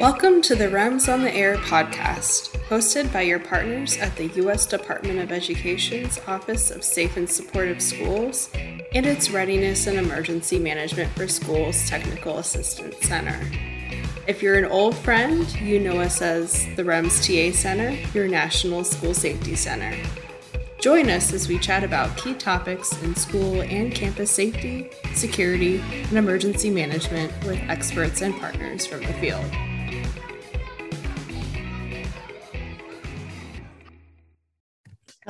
Welcome to the REMS on the Air podcast, hosted by your partners at the U.S. Department of Education's Office of Safe and Supportive Schools and its Readiness and Emergency Management for Schools Technical Assistance Center. If you're an old friend, you know us as the REMS TA Center, your National School Safety Center. Join us as we chat about key topics in school and campus safety, security, and emergency management with experts and partners from the field.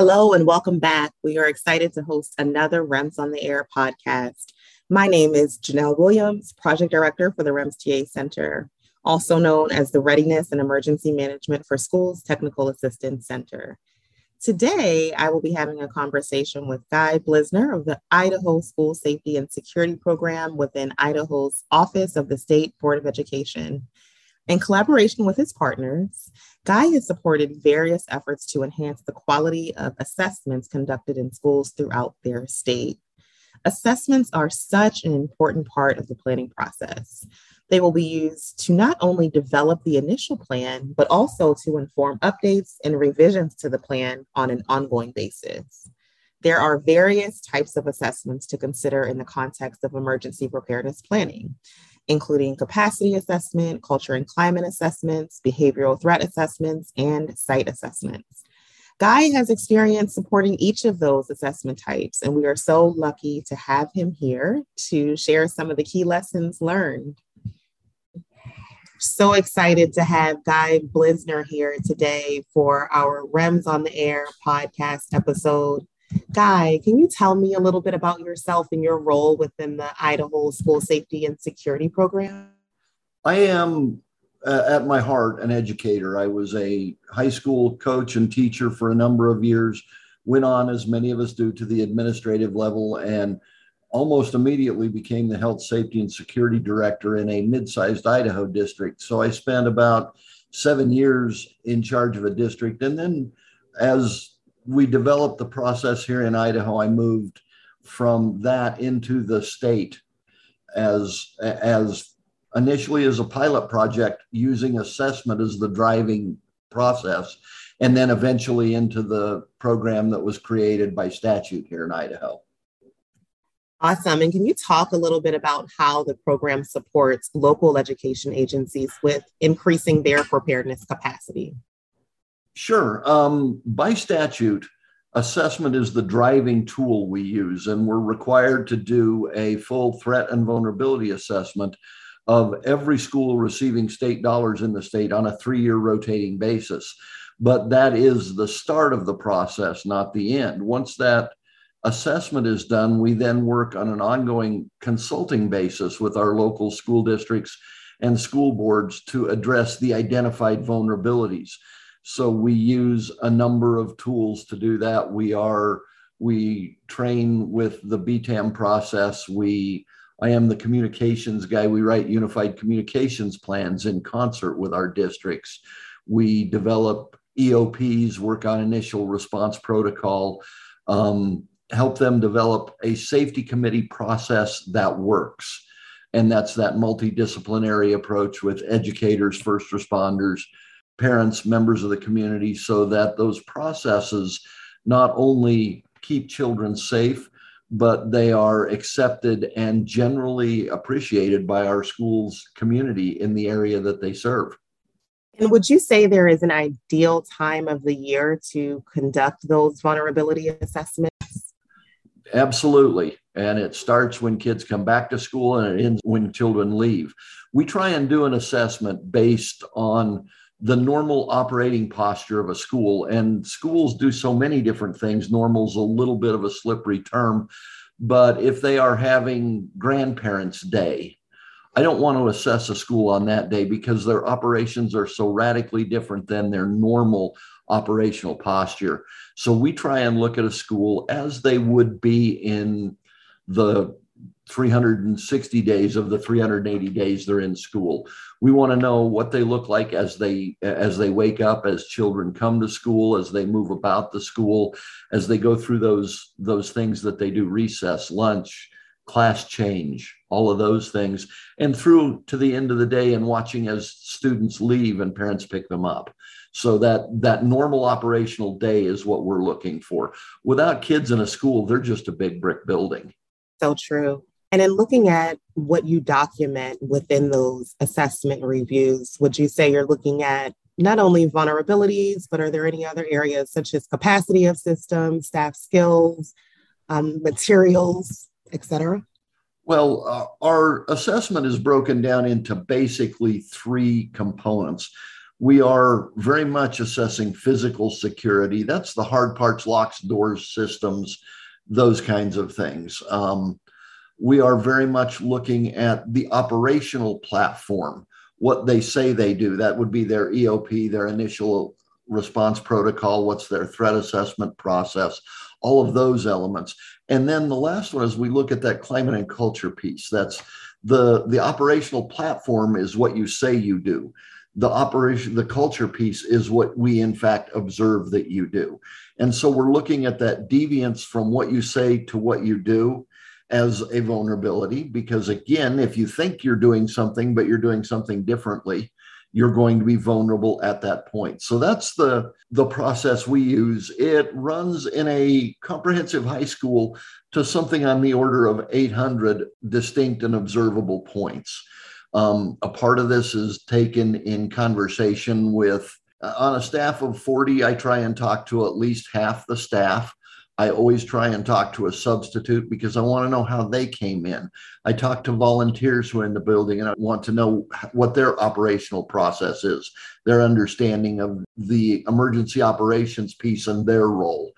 Hello and welcome back. We are excited to host another REMS on the Air podcast. My name is Janelle Williams, Project Director for the REMS TA Center, also known as the Readiness and Emergency Management for Schools Technical Assistance Center. Today, I will be having a conversation with Guy Bliesner of the Idaho School Safety and Security Program within Idaho's Office of the State Board of Education. In collaboration with his partners, Guy has supported various efforts to enhance the quality of assessments conducted in schools throughout their state. Assessments are such an important part of the planning process. They will be used to not only develop the initial plan, but also to inform updates and revisions to the plan on an ongoing basis. There are various types of assessments to consider in the context of emergency preparedness planning, including capacity assessment, culture and climate assessments, behavioral threat assessments, and site assessments. Guy has experience supporting each of those assessment types, and we are so lucky to have him here to share some of the key lessons learned so excited to have Guy Bliesner here today for our REMS on the Air podcast episode. Guy, can you tell me a little bit about yourself and your role within the Idaho School Safety and Security Program? I am, uh, at my heart, an educator. I was a high school coach and teacher for a number of years, went on, as many of us do, to the administrative level and almost immediately became the health safety and security director in a mid-sized Idaho district. So I spent about seven years in charge of a district. And then as we developed the process here in Idaho, I moved from that into the state as, as initially as a pilot project using assessment as the driving process, and then eventually into the program that was created by statute here in Idaho. Awesome. And can you talk a little bit about how the program supports local education agencies with increasing their preparedness capacity? Sure. Um, by statute, assessment is the driving tool we use, and we're required to do a full threat and vulnerability assessment of every school receiving state dollars in the state on a three year rotating basis. But that is the start of the process, not the end. Once that assessment is done, we then work on an ongoing consulting basis with our local school districts and school boards to address the identified vulnerabilities. So we use a number of tools to do that. We are we train with the BTAM process. We I am the communications guy. We write unified communications plans in concert with our districts. We develop EOPs, work on initial response protocol. Um, help them develop a safety committee process that works. And that's that multidisciplinary approach with educators, first responders, parents, members of the community, so that those processes not only keep children safe, but they are accepted and generally appreciated by our schools community in the area that they serve. And would you say there is an ideal time of the year to conduct those vulnerability assessments? Absolutely. And it starts when kids come back to school and it ends when children leave. We try and do an assessment based on the normal operating posture of a school. And schools do so many different things. Normal's a little bit of a slippery term. But if they are having grandparents' day, I don't want to assess a school on that day because their operations are so radically different than their normal operational posture. So we try and look at a school as they would be in the 360 days of the 380 days they're in school. We want to know what they look like as they as they wake up, as children come to school, as they move about the school, as they go through those those things that they do recess, lunch, class change, all of those things, and through to the end of the day and watching as students leave and parents pick them up. So that that normal operational day is what we're looking for. Without kids in a school, they're just a big brick building. So true. And in looking at what you document within those assessment reviews, would you say you're looking at not only vulnerabilities, but are there any other areas such as capacity of systems, staff skills, um, materials, et cetera? Well, uh, our assessment is broken down into basically three components. We are very much assessing physical security. That's the hard parts, locks, doors, systems, those kinds of things. Um, we are very much looking at the operational platform what they say they do. That would be their EOP, their initial response protocol, what's their threat assessment process, all of those elements. And then the last one is we look at that climate and culture piece. That's the the operational platform is what you say you do. The operation, the culture piece is what we in fact observe that you do. And so we're looking at that deviance from what you say to what you do as a vulnerability because again if you think you're doing something but you're doing something differently you're going to be vulnerable at that point. So that's the the process we use. It runs in a comprehensive high school to something on the order of 800 distinct and observable points. Um, a part of this is taken in conversation with uh, on a staff of 40 i try and talk to at least half the staff I always try and talk to a substitute because I want to know how they came in. I talk to volunteers who are in the building and I want to know what their operational process is, their understanding of the emergency operations piece and their role.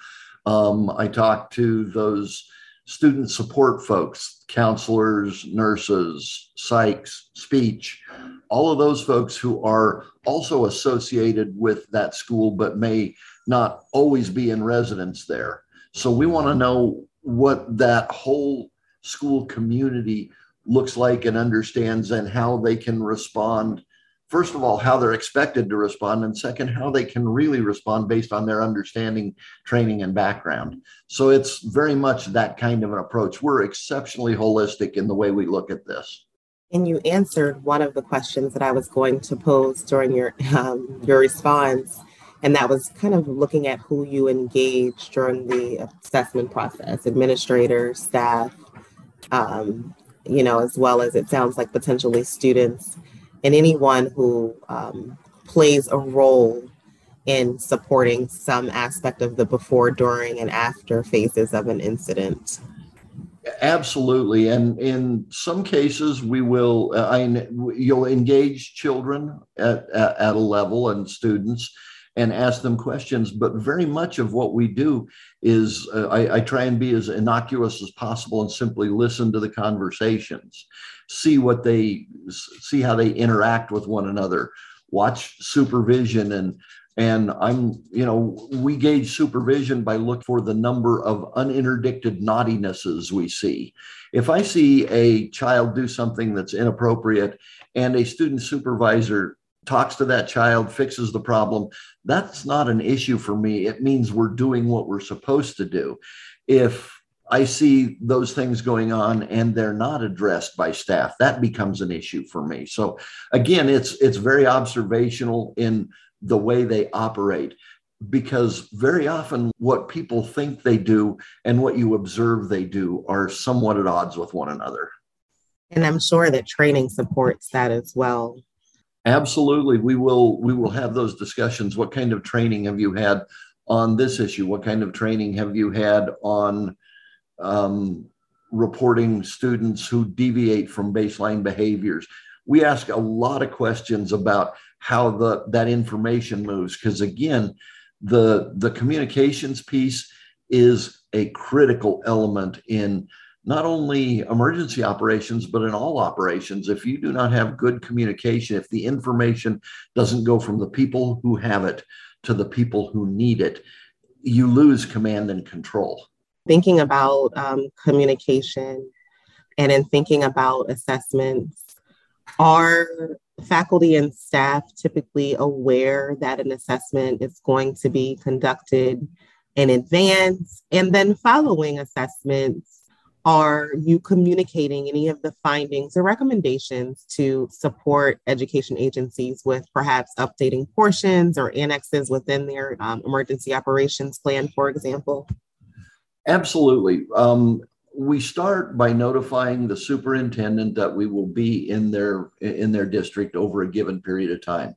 Um, I talk to those student support folks, counselors, nurses, psychs, speech, all of those folks who are also associated with that school but may not always be in residence there. So we want to know what that whole school community looks like and understands and how they can respond. First of all, how they're expected to respond, and second, how they can really respond based on their understanding, training, and background. So it's very much that kind of an approach. We're exceptionally holistic in the way we look at this. And you answered one of the questions that I was going to pose during your um, your response and that was kind of looking at who you engage during the assessment process administrators staff um, you know as well as it sounds like potentially students and anyone who um, plays a role in supporting some aspect of the before during and after phases of an incident. Absolutely. And in some cases we will uh, I, you'll engage children at, at, at a level and students and ask them questions. But very much of what we do is uh, I, I, try and be as innocuous as possible and simply listen to the conversations, see what they see how they interact with one another, watch supervision and and I'm, you know, we gauge supervision by look for the number of uninterdicted naughtinesses we see. If I see a child do something that's inappropriate and a student supervisor talks to that child, fixes the problem, that's not an issue for me. It means we're doing what we're supposed to do. If I see those things going on and they're not addressed by staff, that becomes an issue for me. So again, it's it's very observational in the way they operate because very often what people think they do and what you observe they do are somewhat at odds with one another. And I'm sure that training supports that as well. Absolutely, we will. We will have those discussions. What kind of training have you had on this issue? What kind of training have you had on um, reporting students who deviate from baseline behaviors? We ask a lot of questions about how the that information moves because again, the the communications piece is a critical element in not only emergency operations, but in all operations. If you do not have good communication, if the information doesn't go from the people who have it to the people who need it, you lose command and control. Thinking about um, communication and in thinking about assessments, are faculty and staff typically aware that an assessment is going to be conducted in advance? And then following assessments, are you communicating any of the findings or recommendations to support education agencies with perhaps updating portions or annexes within their um, emergency operations plan, for example? Absolutely. Um, we start by notifying the superintendent that we will be in their in their district over a given period of time.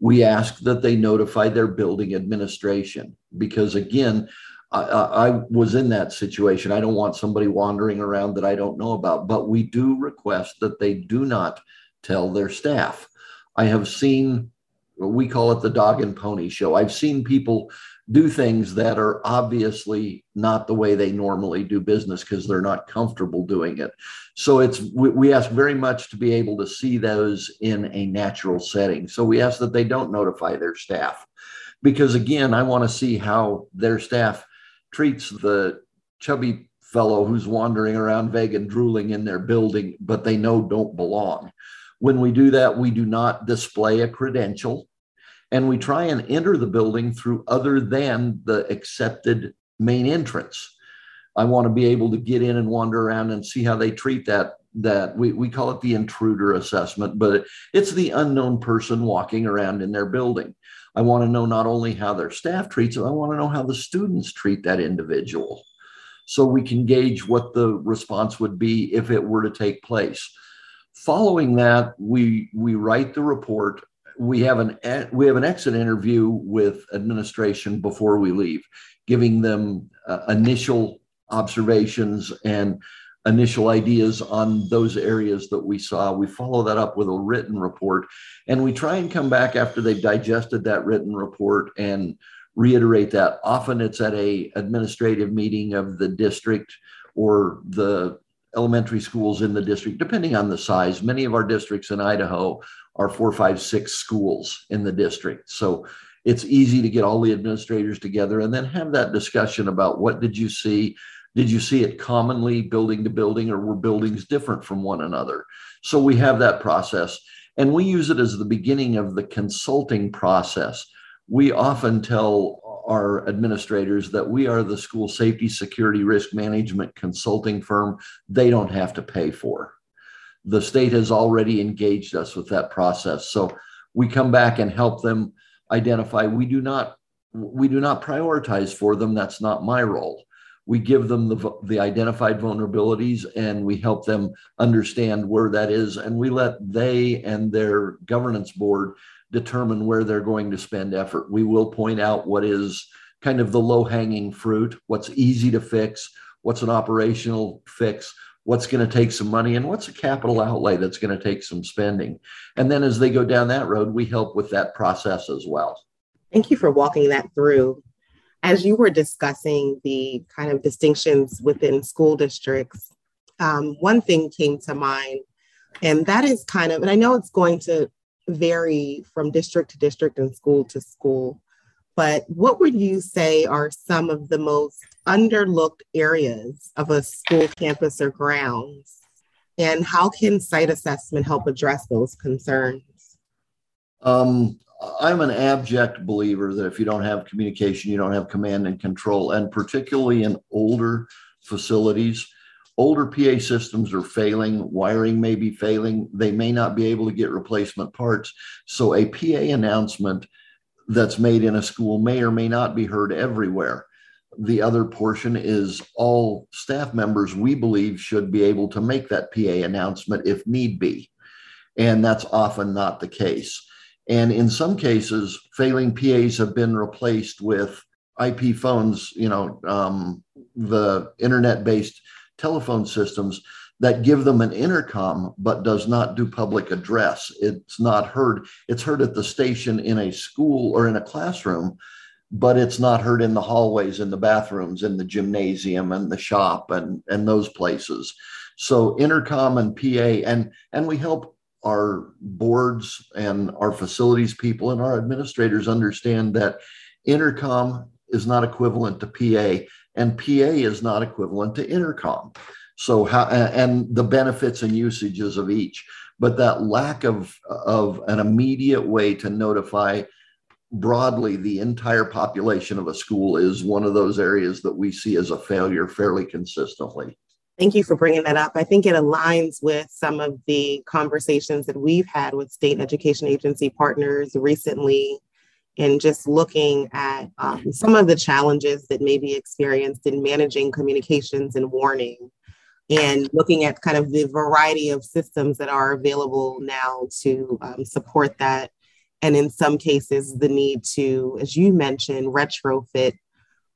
We ask that they notify their building administration because again, I, I, was in that situation. I don't want somebody wandering around that I don't know about, but we do request that they do not tell their staff. I have seen, we call it the dog and pony show. I've seen people do things that are obviously not the way they normally do business because they're not comfortable doing it. So it's we, we, ask very much to be able to see those in a natural setting. So we ask that they don't notify their staff because again, I want to see how their staff treats the chubby fellow who's wandering around vague and drooling in their building, but they know don't belong. When we do that, we do not display a credential and we try and enter the building through other than the accepted main entrance. I want to be able to get in and wander around and see how they treat that. That we, we call it the intruder assessment, but it's the unknown person walking around in their building. I want to know not only how their staff treats it, I want to know how the students treat that individual. So we can gauge what the response would be if it were to take place. Following that, we we write the report we have an we have an exit interview with administration before we leave, giving them uh, initial observations and initial ideas on those areas that we saw. We follow that up with a written report, and we try and come back after they've digested that written report and reiterate that. Often it's at a administrative meeting of the district or the elementary schools in the district, depending on the size. Many of our districts in Idaho are four, five, six schools in the district. So it's easy to get all the administrators together and then have that discussion about what did you see? Did you see it commonly building to building, or were buildings different from one another? So we have that process, and we use it as the beginning of the consulting process. We often tell our administrators that we are the school safety, security, risk management consulting firm they don't have to pay for the state has already engaged us with that process. So we come back and help them identify. We do not we do not prioritize for them. That's not my role. We give them the, the identified vulnerabilities and we help them understand where that is. And we let they and their governance board determine where they're going to spend effort. We will point out what is kind of the low hanging fruit, what's easy to fix, what's an operational fix, what's going to take some money and what's a capital outlay that's going to take some spending. And then as they go down that road, we help with that process as well. Thank you for walking that through. As you were discussing the kind of distinctions within school districts, um, one thing came to mind, and that is kind of, and I know it's going to vary from district to district and school to school, but what would you say are some of the most underlooked areas of a school campus or grounds? And how can site assessment help address those concerns? Um, I'm an abject believer that if you don't have communication, you don't have command and control. And particularly in older facilities, older PA systems are failing, wiring may be failing, they may not be able to get replacement parts. So a PA announcement that's made in a school may or may not be heard everywhere. The other portion is all staff members, we believe, should be able to make that PA announcement if need be. And that's often not the case. And in some cases, failing PAs have been replaced with IP phones, you know, um, the internet based telephone systems that give them an intercom but does not do public address. It's not heard. It's heard at the station in a school or in a classroom, but it's not heard in the hallways, in the bathrooms, in the gymnasium and the shop and, and those places. So intercom and PA and and we help our boards and our facilities people and our administrators understand that intercom is not equivalent to PA and PA is not equivalent to intercom. So how and the benefits and usages of each, but that lack of of an immediate way to notify broadly the entire population of a school is one of those areas that we see as a failure fairly consistently. Thank you for bringing that up. I think it aligns with some of the conversations that we've had with state education agency partners recently in just looking at um, some of the challenges that may be experienced in managing communications and warning and looking at kind of the variety of systems that are available now to um, support that. And in some cases, the need to, as you mentioned, retrofit,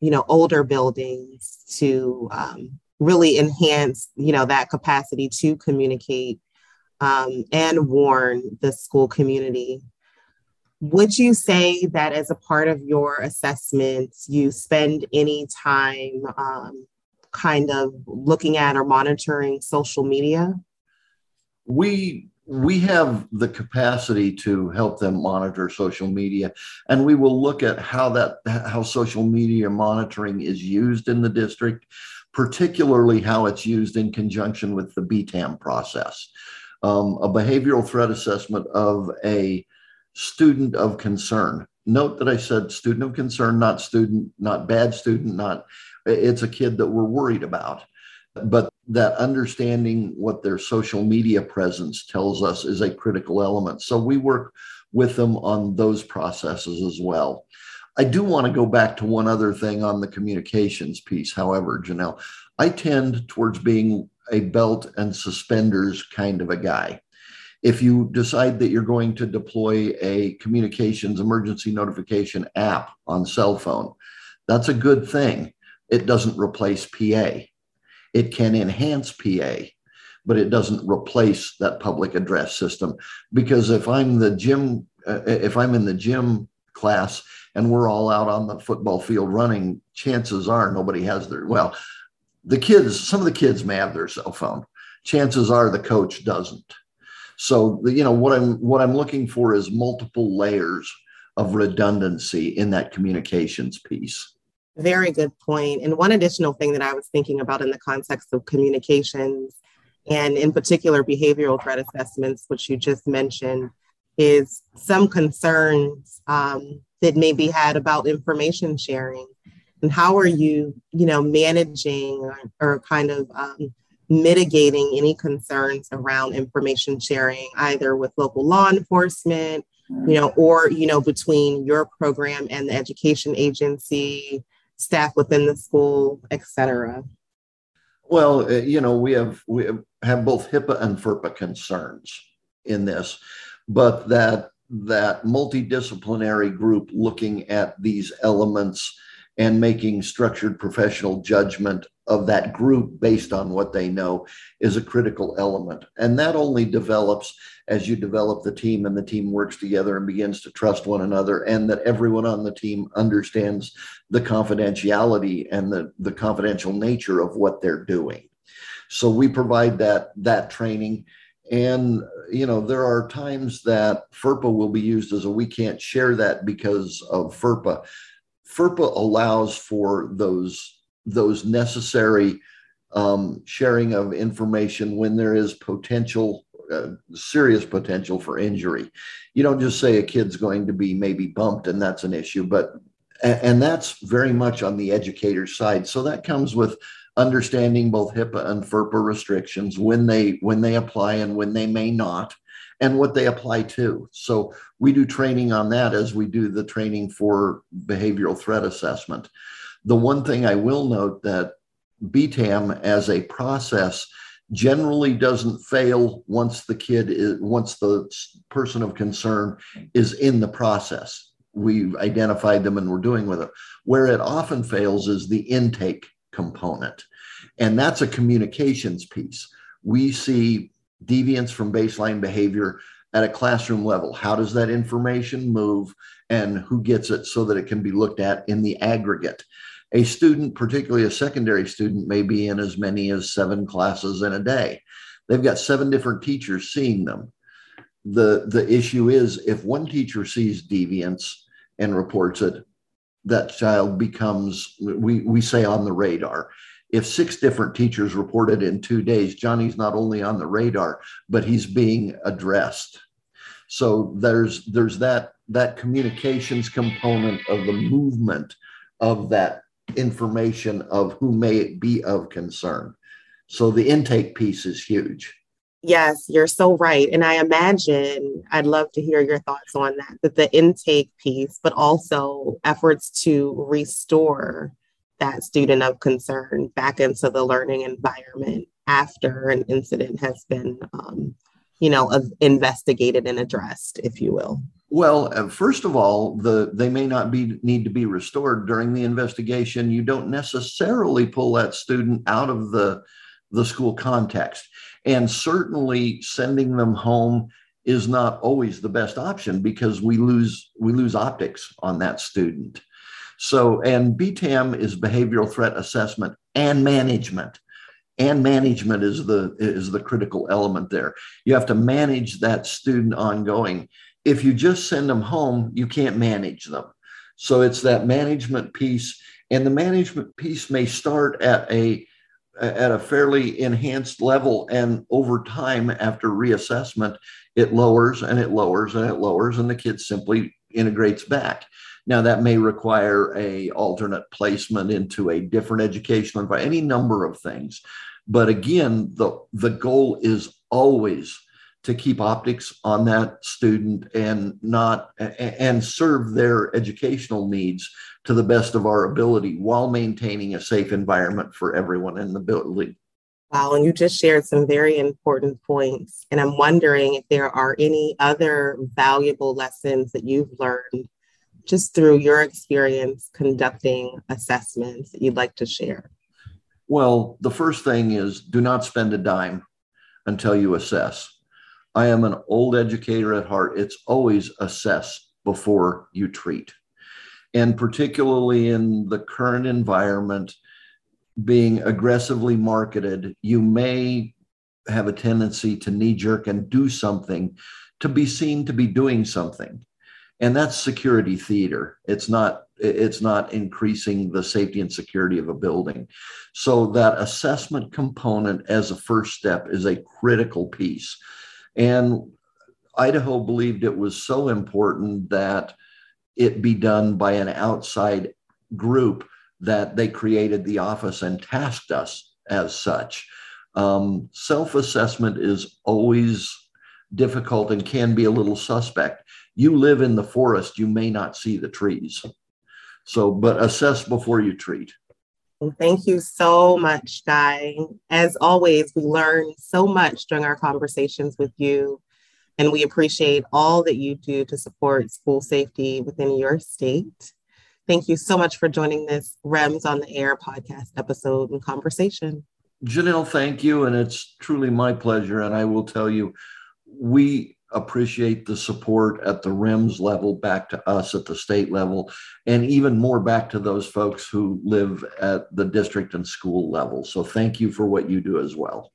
you know, older buildings to um, really enhance, you know, that capacity to communicate um, and warn the school community. Would you say that as a part of your assessments, you spend any time um, kind of looking at or monitoring social media? We we have the capacity to help them monitor social media and we will look at how that how social media monitoring is used in the district particularly how it's used in conjunction with the BTAM process. Um, a behavioral threat assessment of a student of concern. Note that I said student of concern, not student, not bad student, not it's a kid that we're worried about. But that understanding what their social media presence tells us is a critical element. So we work with them on those processes as well. I do want to go back to one other thing on the communications piece, however, Janelle. I tend towards being a belt and suspenders kind of a guy. If you decide that you're going to deploy a communications emergency notification app on cell phone, that's a good thing. It doesn't replace PA. It can enhance PA, but it doesn't replace that public address system. Because if I'm the gym, uh, if I'm in the gym class and we're all out on the football field running, chances are nobody has their, well, the kids, some of the kids may have their cell phone. Chances are the coach doesn't. So, the, you know, what I'm, what I'm looking for is multiple layers of redundancy in that communications piece. Very good point. And one additional thing that I was thinking about in the context of communications and in particular behavioral threat assessments, which you just mentioned, is some concerns um, that may be had about information sharing. And how are you you know managing or, or kind of um, mitigating any concerns around information sharing either with local law enforcement you know or you know between your program and the education agency staff within the school etc well uh, you know we have we have both hipaa and ferpa concerns in this but that that multidisciplinary group looking at these elements and making structured professional judgment of that group based on what they know is a critical element. And that only develops as you develop the team and the team works together and begins to trust one another, and that everyone on the team understands the confidentiality and the, the confidential nature of what they're doing. So we provide that that training and, you know, there are times that FERPA will be used as a we can't share that because of FERPA. FERPA allows for those, those necessary um, sharing of information when there is potential, uh, serious potential for injury. You don't just say a kid's going to be maybe bumped and that's an issue, but, and that's very much on the educator's side. So that comes with understanding both HIPAA and FERPA restrictions when they when they apply and when they may not, and what they apply to. So we do training on that as we do the training for behavioral threat assessment. The one thing I will note that BTAM as a process generally doesn't fail once the kid is once the person of concern is in the process we've identified them and we're doing with it where it often fails is the intake component. And that's a communications piece. We see deviance from baseline behavior at a classroom level. How does that information move and who gets it so that it can be looked at in the aggregate? A student, particularly a secondary student, may be in as many as seven classes in a day. They've got seven different teachers seeing them. The, the issue is if one teacher sees deviance and reports it, that child becomes, we, we say on the radar. If six different teachers reported in two days, Johnny's not only on the radar, but he's being addressed. So there's there's that that communications component of the movement of that information of who may be of concern. So the intake piece is huge. Yes, you're so right. And I imagine I'd love to hear your thoughts on that, that the intake piece, but also efforts to restore that student of concern back into the learning environment after an incident has been, um, you know, investigated and addressed, if you will. Well, uh, first of all, the they may not be need to be restored during the investigation. You don't necessarily pull that student out of the the school context. And certainly sending them home is not always the best option because we lose we lose optics on that student. So and BTAM is behavioral threat assessment and management. And management is the is the critical element there. You have to manage that student ongoing. If you just send them home, you can't manage them. So it's that management piece and the management piece may start at a at a fairly enhanced level. And over time, after reassessment, it lowers and it lowers and it lowers, and the kid simply integrates back. Now that may require a alternate placement into a different educational environment, any number of things. But again, the, the goal is always to keep optics on that student and not and serve their educational needs to the best of our ability while maintaining a safe environment for everyone in the building. Wow, and you just shared some very important points. And I'm wondering if there are any other valuable lessons that you've learned just through your experience conducting assessments that you'd like to share. Well, the first thing is do not spend a dime until you assess. I am an old educator at heart. It's always assess before you treat. And particularly in the current environment, being aggressively marketed, you may have a tendency to knee jerk and do something to be seen to be doing something. And that's security theater. It's not it's not increasing the safety and security of a building. So that assessment component as a first step is a critical piece. And Idaho believed it was so important that it be done by an outside group that they created the office and tasked us as such. Um, Self assessment is always difficult and can be a little suspect. You live in the forest, you may not see the trees. So, but assess before you treat. Thank you so much, Guy. As always, we learn so much during our conversations with you, and we appreciate all that you do to support school safety within your state. Thank you so much for joining this REMS on the Air podcast episode and conversation. Janelle, thank you. And it's truly my pleasure. And I will tell you, we appreciate the support at the REMS level back to us at the state level, and even more back to those folks who live at the district and school level. So thank you for what you do as well.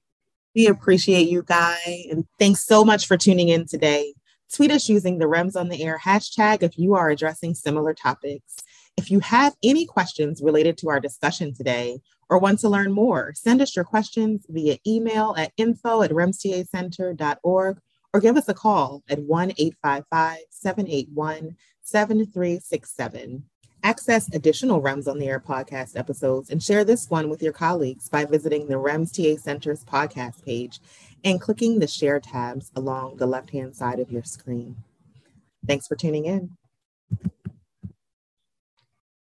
We appreciate you, Guy, and thanks so much for tuning in today. Tweet us using the REMS on the Air hashtag if you are addressing similar topics. If you have any questions related to our discussion today or want to learn more, send us your questions via email at info at remstacenter.org or give us a call at 1 855 781 7367. Access additional REMS on the Air podcast episodes and share this one with your colleagues by visiting the REMS TA Center's podcast page and clicking the share tabs along the left hand side of your screen. Thanks for tuning in.